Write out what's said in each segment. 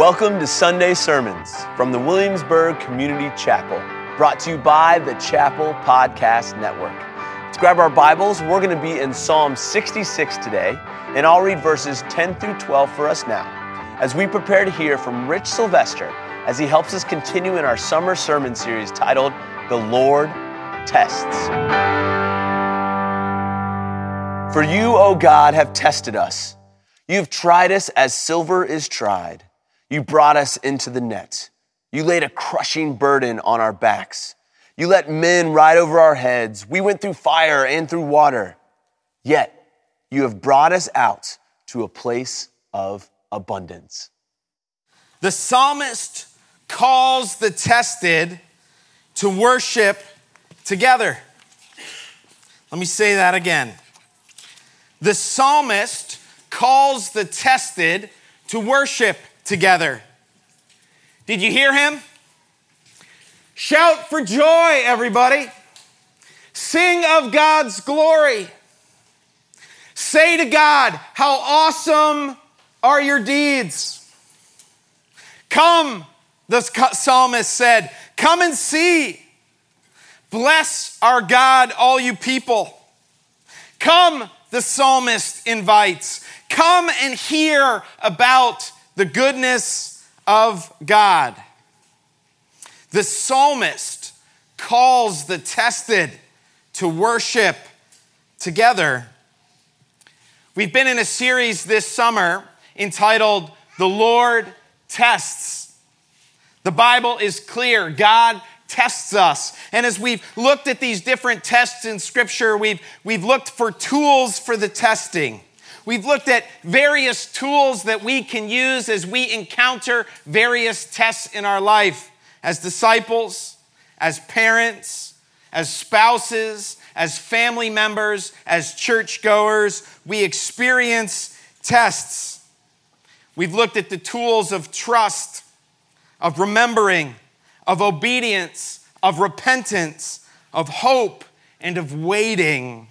Welcome to Sunday Sermons from the Williamsburg Community Chapel, brought to you by the Chapel Podcast Network. Let's grab our Bibles. We're going to be in Psalm 66 today, and I'll read verses 10 through 12 for us now as we prepare to hear from Rich Sylvester as he helps us continue in our summer sermon series titled The Lord Tests. For you, O God, have tested us. You've tried us as silver is tried. You brought us into the net. You laid a crushing burden on our backs. You let men ride over our heads. We went through fire and through water. Yet you have brought us out to a place of abundance. The psalmist calls the tested to worship together. Let me say that again. The psalmist calls the tested to worship together. Did you hear him? Shout for joy, everybody. Sing of God's glory. Say to God, How awesome are your deeds! Come, the psalmist said, Come and see. Bless our God, all you people. Come, the psalmist invites. Come and hear about the goodness of God. The psalmist calls the tested to worship together. We've been in a series this summer entitled The Lord Tests. The Bible is clear. God tests us. And as we've looked at these different tests in Scripture, we've, we've looked for tools for the testing. We've looked at various tools that we can use as we encounter various tests in our life as disciples, as parents, as spouses, as family members, as churchgoers. We experience tests. We've looked at the tools of trust, of remembering, of obedience, of repentance, of hope, and of waiting.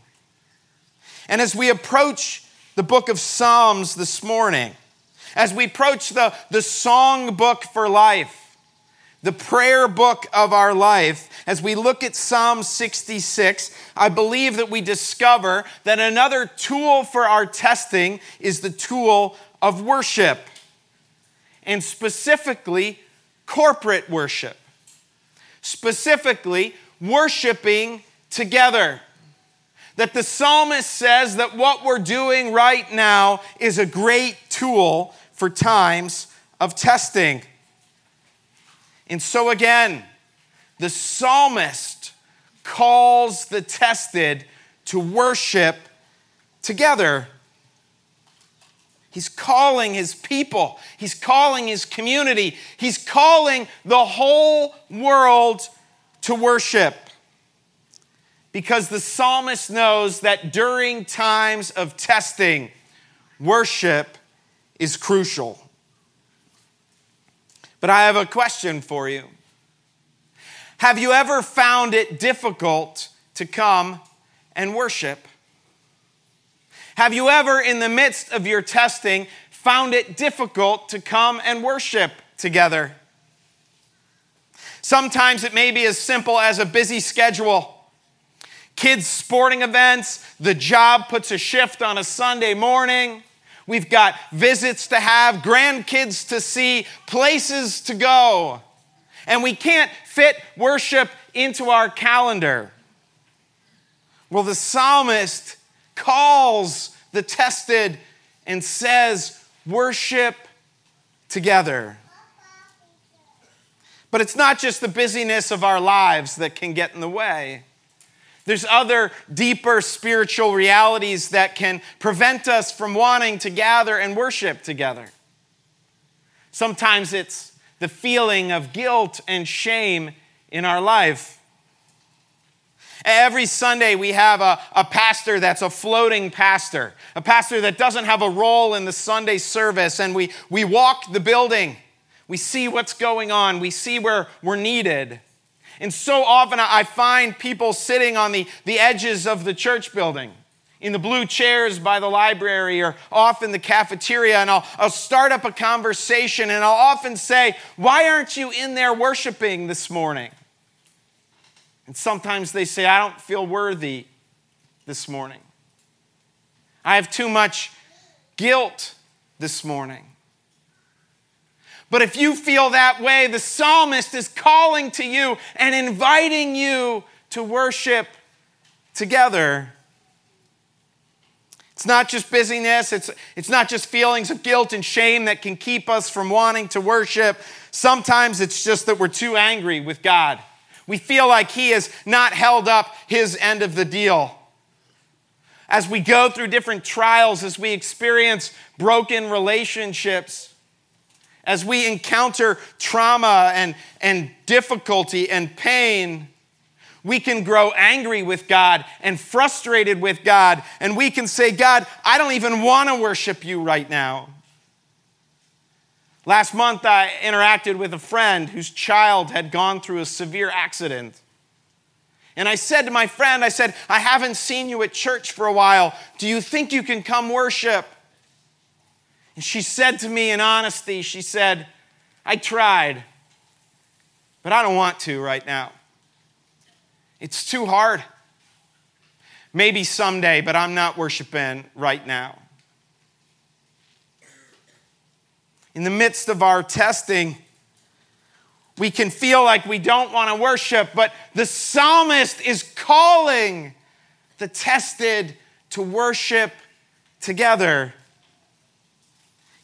And as we approach the book of Psalms this morning, as we approach the, the song book for life, the prayer book of our life, as we look at Psalm 66, I believe that we discover that another tool for our testing is the tool of worship, and specifically corporate worship specifically worshiping together. That the psalmist says that what we're doing right now is a great tool for times of testing. And so, again, the psalmist calls the tested to worship together. He's calling his people, he's calling his community, he's calling the whole world to worship. Because the psalmist knows that during times of testing, worship is crucial. But I have a question for you. Have you ever found it difficult to come and worship? Have you ever, in the midst of your testing, found it difficult to come and worship together? Sometimes it may be as simple as a busy schedule. Kids' sporting events, the job puts a shift on a Sunday morning. We've got visits to have, grandkids to see, places to go. And we can't fit worship into our calendar. Well, the psalmist calls the tested and says, Worship together. But it's not just the busyness of our lives that can get in the way. There's other deeper spiritual realities that can prevent us from wanting to gather and worship together. Sometimes it's the feeling of guilt and shame in our life. Every Sunday, we have a, a pastor that's a floating pastor, a pastor that doesn't have a role in the Sunday service. And we, we walk the building, we see what's going on, we see where we're needed. And so often, I find people sitting on the, the edges of the church building, in the blue chairs by the library or off in the cafeteria, and I'll, I'll start up a conversation, and I'll often say, Why aren't you in there worshiping this morning? And sometimes they say, I don't feel worthy this morning. I have too much guilt this morning. But if you feel that way, the psalmist is calling to you and inviting you to worship together. It's not just busyness, it's, it's not just feelings of guilt and shame that can keep us from wanting to worship. Sometimes it's just that we're too angry with God. We feel like He has not held up His end of the deal. As we go through different trials, as we experience broken relationships, as we encounter trauma and, and difficulty and pain, we can grow angry with God and frustrated with God, and we can say, God, I don't even want to worship you right now. Last month, I interacted with a friend whose child had gone through a severe accident. And I said to my friend, I said, I haven't seen you at church for a while. Do you think you can come worship? And she said to me in honesty, she said, I tried, but I don't want to right now. It's too hard. Maybe someday, but I'm not worshiping right now. In the midst of our testing, we can feel like we don't want to worship, but the psalmist is calling the tested to worship together.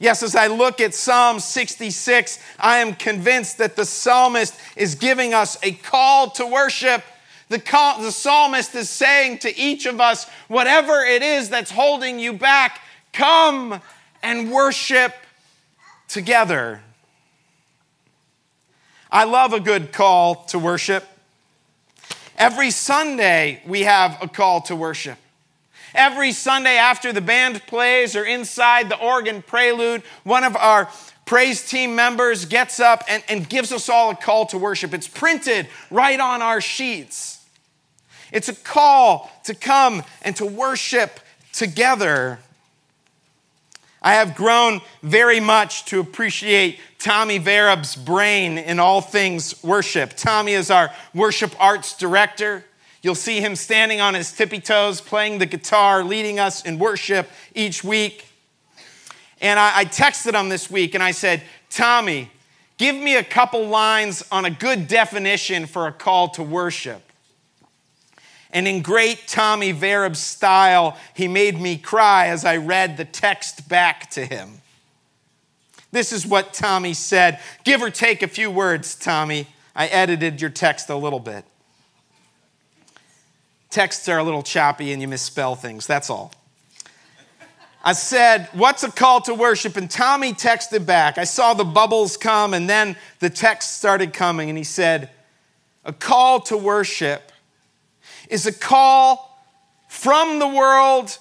Yes, as I look at Psalm 66, I am convinced that the psalmist is giving us a call to worship the, call, the psalmist is saying to each of us, whatever it is that's holding you back, come and worship together. I love a good call to worship. Every Sunday, we have a call to worship. Every Sunday after the band plays or inside the organ prelude, one of our praise team members gets up and, and gives us all a call to worship. It's printed right on our sheets. It's a call to come and to worship together. I have grown very much to appreciate Tommy Verab's brain in all things worship. Tommy is our worship arts director. You'll see him standing on his tippy toes, playing the guitar, leading us in worship each week. And I, I texted him this week and I said, Tommy, give me a couple lines on a good definition for a call to worship. And in great Tommy Verab style, he made me cry as I read the text back to him. This is what Tommy said. Give or take a few words, Tommy. I edited your text a little bit. Texts are a little choppy and you misspell things, that's all. I said, What's a call to worship? And Tommy texted back. I saw the bubbles come, and then the text started coming, and he said, A call to worship is a call from the world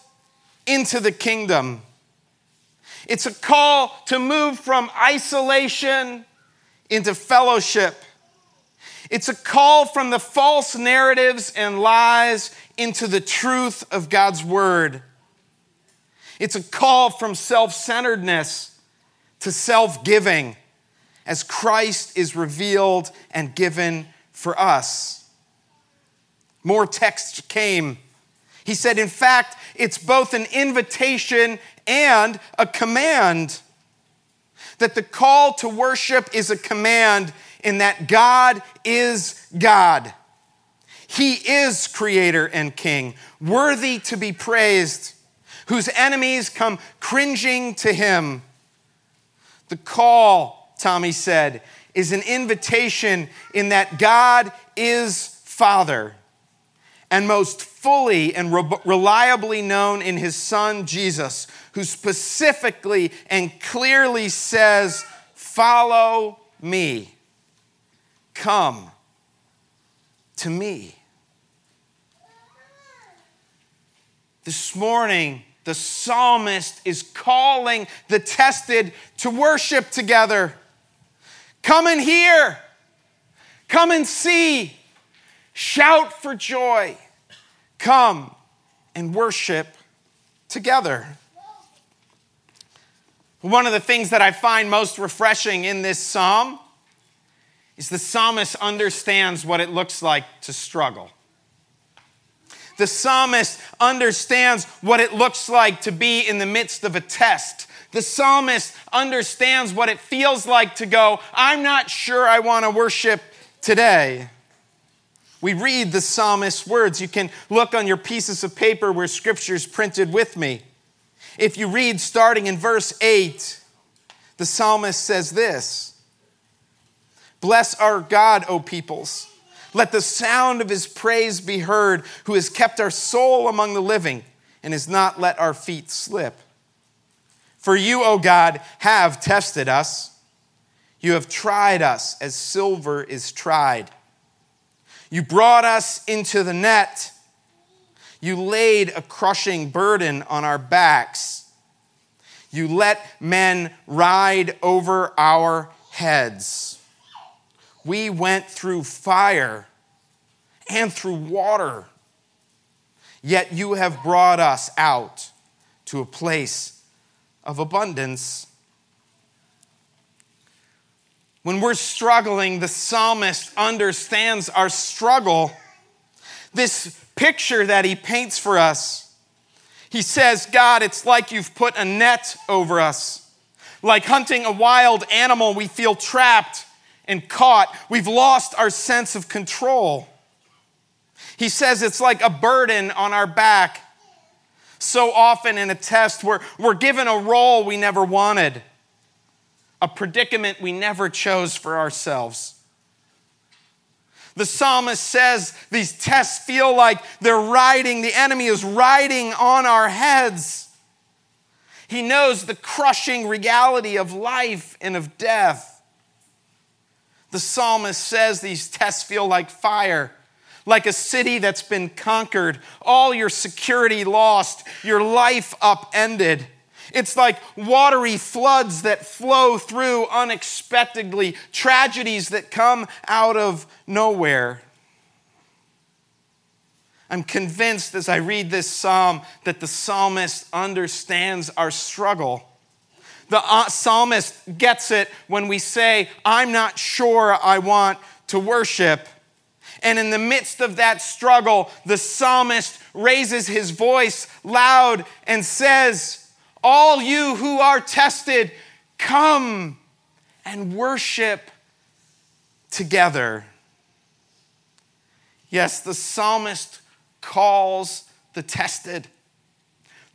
into the kingdom. It's a call to move from isolation into fellowship. It's a call from the false narratives and lies into the truth of God's word. It's a call from self centeredness to self giving as Christ is revealed and given for us more text came. He said, in fact, it's both an invitation and a command. That the call to worship is a command in that God is God. He is creator and king, worthy to be praised, whose enemies come cringing to him. The call, Tommy said, is an invitation in that God is Father and most fully and re- reliably known in his son Jesus, who specifically and clearly says, Follow me. Come to me. This morning, the psalmist is calling the tested to worship together. Come and hear. Come and see. Shout for joy. Come and worship together. One of the things that I find most refreshing in this psalm is the psalmist understands what it looks like to struggle. The psalmist understands what it looks like to be in the midst of a test. The psalmist understands what it feels like to go, I'm not sure I want to worship today. We read the psalmist's words. You can look on your pieces of paper where scripture's printed with me. If you read starting in verse 8, the psalmist says this Bless our God, O peoples. Let the sound of his praise be heard, who has kept our soul among the living and has not let our feet slip. For you, O God, have tested us. You have tried us as silver is tried. You brought us into the net. You laid a crushing burden on our backs. You let men ride over our heads. We went through fire and through water, yet you have brought us out to a place of abundance. When we're struggling, the psalmist understands our struggle. This picture that he paints for us, he says, God, it's like you've put a net over us. Like hunting a wild animal, we feel trapped and caught. We've lost our sense of control. He says it's like a burden on our back. So often in a test, we're, we're given a role we never wanted, a predicament we never chose for ourselves. The psalmist says these tests feel like they're riding, the enemy is riding on our heads. He knows the crushing reality of life and of death. The psalmist says these tests feel like fire, like a city that's been conquered, all your security lost, your life upended. It's like watery floods that flow through unexpectedly, tragedies that come out of nowhere. I'm convinced as I read this psalm that the psalmist understands our struggle. The uh, psalmist gets it when we say, I'm not sure I want to worship. And in the midst of that struggle, the psalmist raises his voice loud and says, All you who are tested, come and worship together. Yes, the psalmist calls the tested.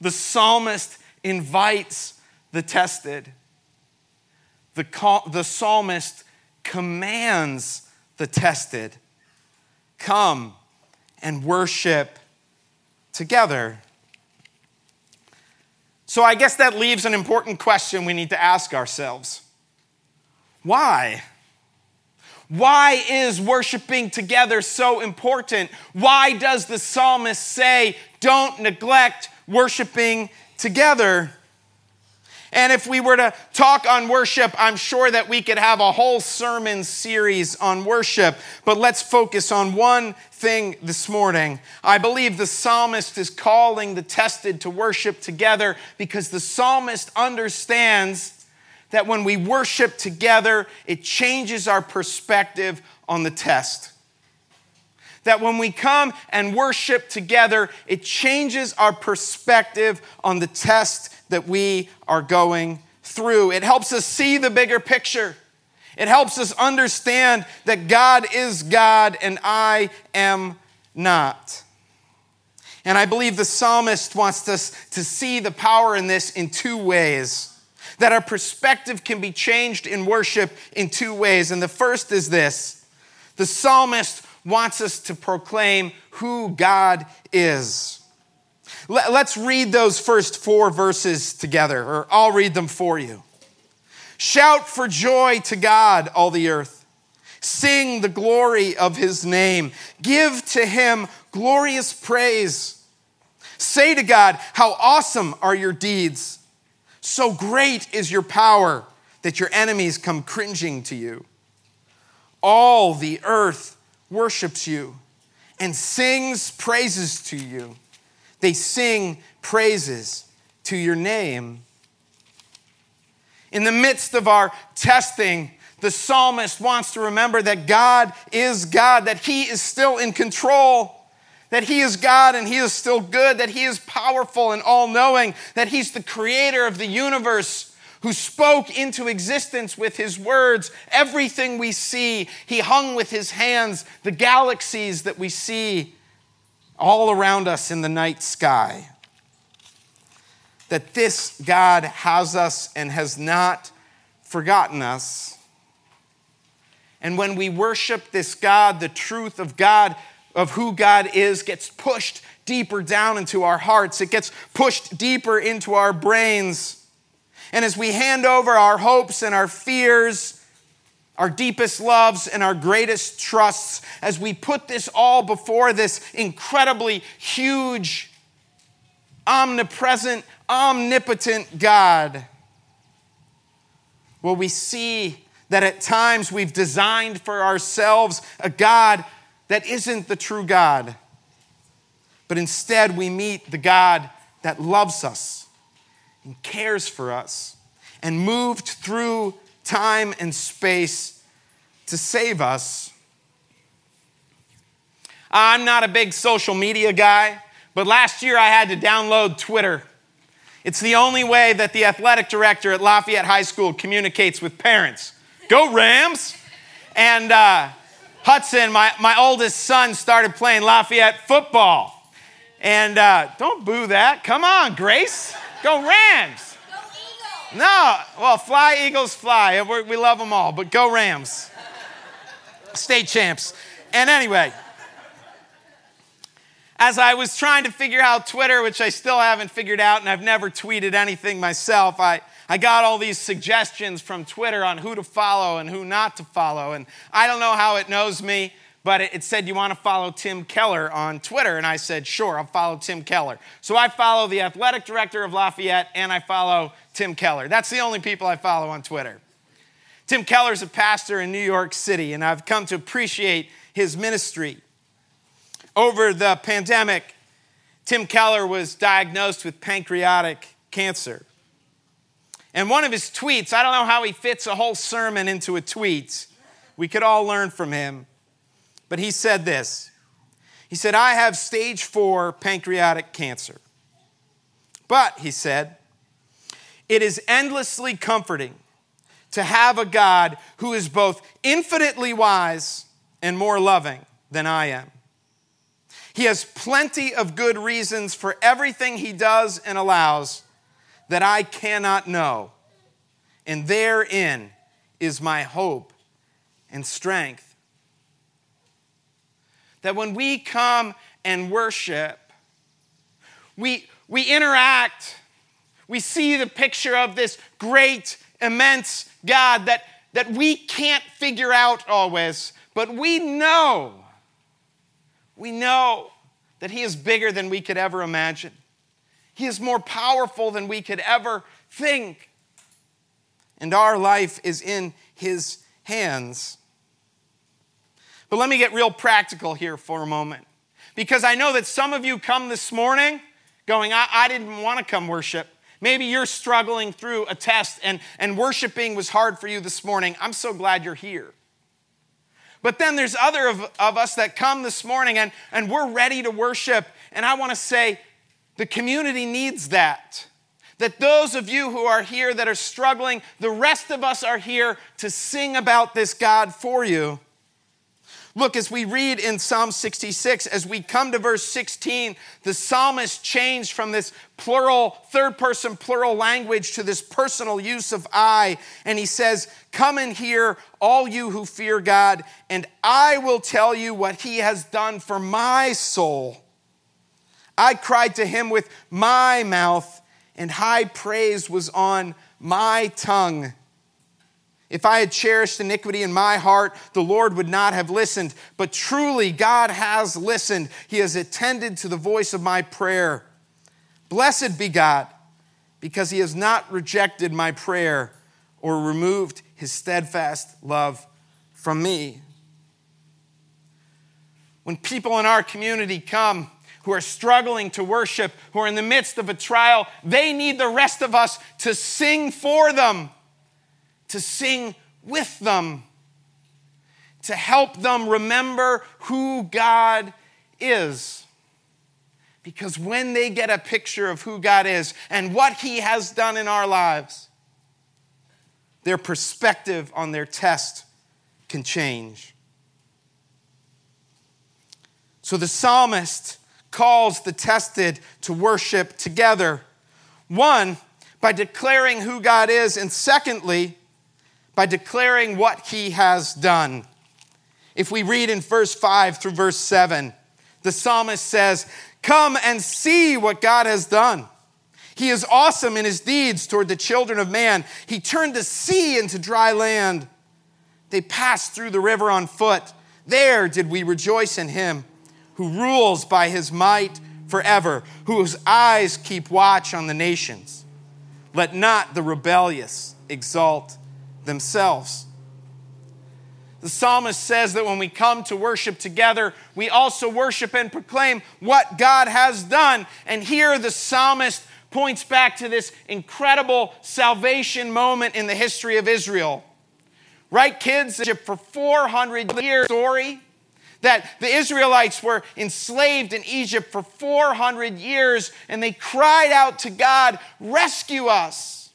The psalmist invites the tested. The, the psalmist commands the tested come and worship together. So I guess that leaves an important question we need to ask ourselves. Why? Why is worshiping together so important? Why does the psalmist say, don't neglect worshiping together? And if we were to talk on worship, I'm sure that we could have a whole sermon series on worship. But let's focus on one thing this morning. I believe the psalmist is calling the tested to worship together because the psalmist understands that when we worship together, it changes our perspective on the test. That when we come and worship together, it changes our perspective on the test that we are going through. It helps us see the bigger picture. It helps us understand that God is God and I am not. And I believe the psalmist wants us to see the power in this in two ways. That our perspective can be changed in worship in two ways. And the first is this the psalmist wants us to proclaim who God is. Let's read those first four verses together, or I'll read them for you. Shout for joy to God, all the earth. Sing the glory of his name. Give to him glorious praise. Say to God, How awesome are your deeds! So great is your power that your enemies come cringing to you. All the earth worships you and sings praises to you. They sing praises to your name. In the midst of our testing, the psalmist wants to remember that God is God, that He is still in control, that He is God and He is still good, that He is powerful and all knowing, that He's the creator of the universe who spoke into existence with His words everything we see. He hung with His hands the galaxies that we see all around us in the night sky. That this God has us and has not forgotten us. And when we worship this God, the truth of God, of who God is, gets pushed deeper down into our hearts. It gets pushed deeper into our brains. And as we hand over our hopes and our fears, our deepest loves and our greatest trusts, as we put this all before this incredibly huge, omnipresent, omnipotent God, will we see that at times we've designed for ourselves a God that isn't the true God, but instead we meet the God that loves us and cares for us and moved through time and space to save us. I'm not a big social media guy, but last year I had to download Twitter. It's the only way that the athletic director at Lafayette High School communicates with parents. Go Rams! And uh, Hudson, my, my oldest son, started playing Lafayette football. And uh, don't boo that. Come on, Grace. Go Rams. Go Eagles. no, well, fly, Eagles, fly. We're, we love them all, but go Rams. State champs. And anyway, as I was trying to figure out Twitter, which I still haven't figured out, and I've never tweeted anything myself, I, I got all these suggestions from Twitter on who to follow and who not to follow. And I don't know how it knows me, but it said, You want to follow Tim Keller on Twitter? And I said, Sure, I'll follow Tim Keller. So I follow the athletic director of Lafayette and I follow Tim Keller. That's the only people I follow on Twitter. Tim Keller's a pastor in New York City, and I've come to appreciate his ministry. Over the pandemic, Tim Keller was diagnosed with pancreatic cancer. And one of his tweets, I don't know how he fits a whole sermon into a tweet. We could all learn from him. But he said this He said, I have stage four pancreatic cancer. But, he said, it is endlessly comforting to have a God who is both infinitely wise and more loving than I am. He has plenty of good reasons for everything he does and allows that I cannot know. And therein is my hope and strength. That when we come and worship, we, we interact, we see the picture of this great, immense God that, that we can't figure out always, but we know, we know that He is bigger than we could ever imagine. He is more powerful than we could ever think. And our life is in His hands. But let me get real practical here for a moment. Because I know that some of you come this morning going, I, I didn't want to come worship. Maybe you're struggling through a test and, and worshiping was hard for you this morning. I'm so glad you're here. But then there's other of, of us that come this morning and, and we're ready to worship. And I want to say, the community needs that. That those of you who are here that are struggling, the rest of us are here to sing about this God for you. Look, as we read in Psalm 66, as we come to verse 16, the psalmist changed from this plural, third person plural language to this personal use of I. And he says, Come and hear, all you who fear God, and I will tell you what he has done for my soul. I cried to him with my mouth, and high praise was on my tongue. If I had cherished iniquity in my heart, the Lord would not have listened. But truly, God has listened. He has attended to the voice of my prayer. Blessed be God, because he has not rejected my prayer or removed his steadfast love from me. When people in our community come, who are struggling to worship, who are in the midst of a trial, they need the rest of us to sing for them, to sing with them, to help them remember who God is. Because when they get a picture of who God is and what He has done in our lives, their perspective on their test can change. So the psalmist calls the tested to worship together. One, by declaring who God is, and secondly, by declaring what he has done. If we read in verse 5 through verse 7, the psalmist says, Come and see what God has done. He is awesome in his deeds toward the children of man. He turned the sea into dry land. They passed through the river on foot. There did we rejoice in him who rules by his might forever, whose eyes keep watch on the nations. Let not the rebellious exalt themselves. The psalmist says that when we come to worship together, we also worship and proclaim what God has done. And here the psalmist points back to this incredible salvation moment in the history of Israel. Right, kids? For 400 years, story that the Israelites were enslaved in Egypt for 400 years and they cried out to God, Rescue us.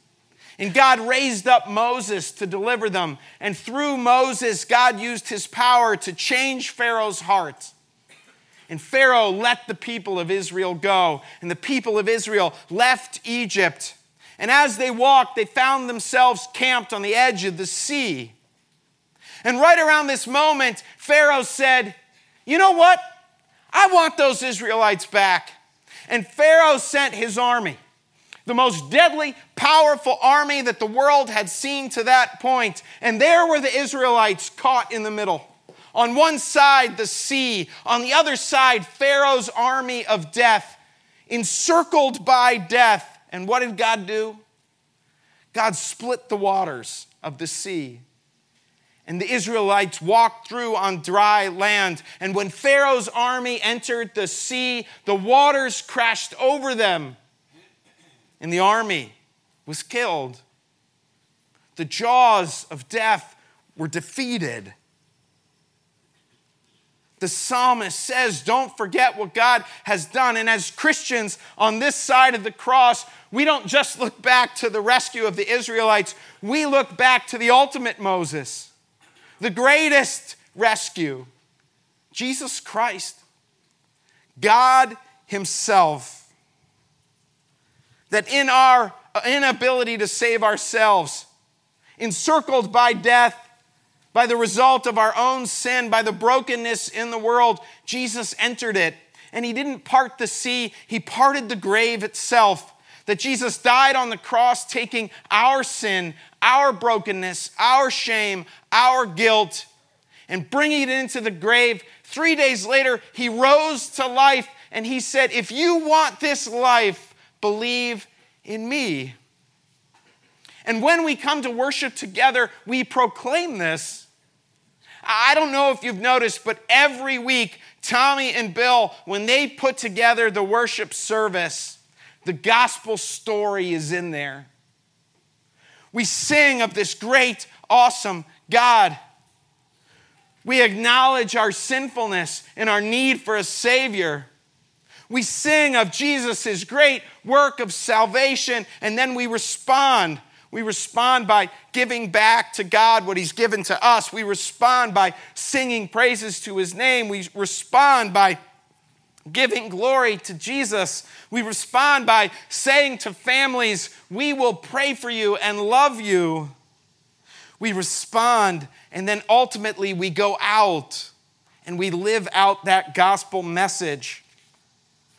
And God raised up Moses to deliver them. And through Moses, God used his power to change Pharaoh's heart. And Pharaoh let the people of Israel go. And the people of Israel left Egypt. And as they walked, they found themselves camped on the edge of the sea. And right around this moment, Pharaoh said, You know what? I want those Israelites back. And Pharaoh sent his army, the most deadly, powerful army that the world had seen to that point. And there were the Israelites caught in the middle. On one side, the sea. On the other side, Pharaoh's army of death, encircled by death. And what did God do? God split the waters of the sea and the Israelites walked through on dry land. And when Pharaoh's army entered the sea, the waters crashed over them, and the army was killed. The jaws of death were defeated. The psalmist says, Don't forget what God has done. And as Christians on this side of the cross, we don't just look back to the rescue of the Israelites, we look back to the ultimate Moses the greatest rescue Jesus Christ, God Himself. That in our inability to save ourselves, encircled by death, by the result of our own sin, by the brokenness in the world, Jesus entered it. And He didn't part the sea, He parted the grave itself. That Jesus died on the cross, taking our sin, our brokenness, our shame, our guilt, and bringing it into the grave. Three days later, he rose to life and he said, If you want this life, believe in me. And when we come to worship together, we proclaim this. I don't know if you've noticed, but every week, Tommy and Bill, when they put together the worship service, the gospel story is in there. We sing of this great, awesome God. We acknowledge our sinfulness and our need for a Savior. We sing of Jesus' great work of salvation, and then we respond. We respond by giving back to God what He's given to us. We respond by singing praises to His name. We respond by giving glory to Jesus. We respond by saying to families, We will pray for you and love you. We respond, and then ultimately we go out and we live out that gospel message.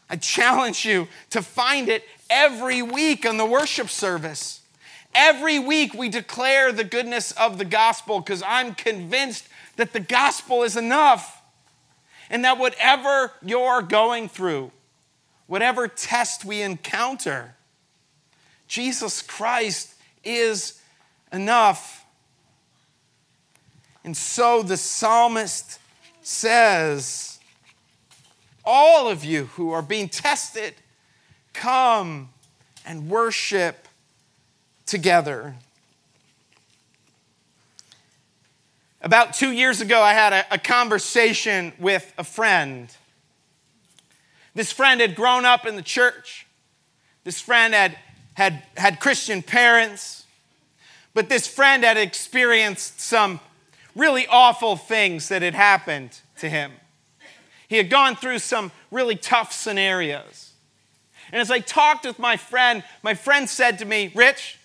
I challenge you to find it every week on the worship service. Every week we declare the goodness of the gospel because I'm convinced that the gospel is enough. And that whatever you're going through, whatever test we encounter, Jesus Christ is enough. And so the psalmist says, all of you who are being tested, come and worship together. About two years ago, I had a, a, conversation with a friend. This friend had grown up in the church. This friend had, had, had Christian parents. But this friend had experienced some really awful things that had happened to him. He had gone through some really tough scenarios. And as I talked with my friend, my friend said to me, Rich,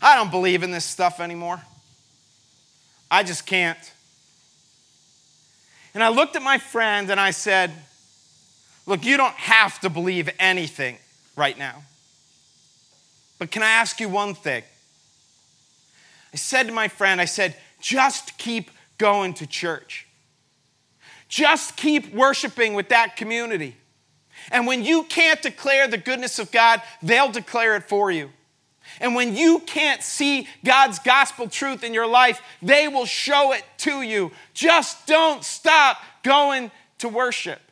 I don't believe in this stuff anymore. I just can't. And I looked at my friend and I said, Look, you don't have to believe anything right now. But can I ask you one thing? I said to my friend, I said, just keep going to church. Just keep worshiping with that community. And when you can't declare the goodness of God, they'll declare it for you. And when you can't see God's gospel truth in your life, they will show it to you. Just don't stop going to worship.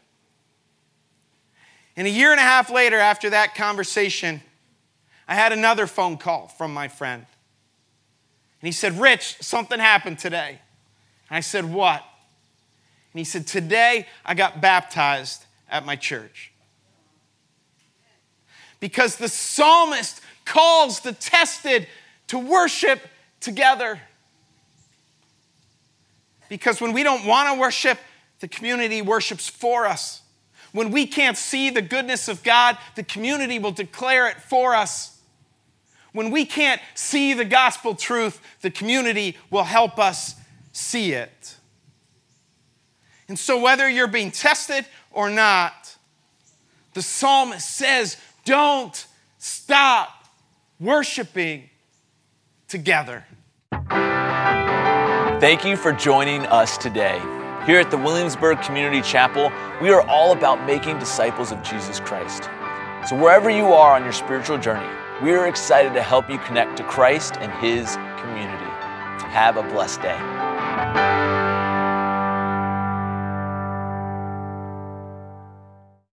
And a year and a half later, after that conversation, I had another phone call from my friend. And he said, Rich, something happened today. And I said, What? And he said, Today I got baptized at my church. Because the psalmist calls the tested to worship together. Because when we don't want to worship, the community worships for us. When we can't see the goodness of God, the community will declare it for us. When we can't see the gospel truth, the community will help us see it. And so, whether you're being tested or not, the psalmist says, don't stop worshiping together. Thank you for joining us today. Here at the Williamsburg Community Chapel, we are all about making disciples of Jesus Christ. So, wherever you are on your spiritual journey, we are excited to help you connect to Christ and His community. Have a blessed day.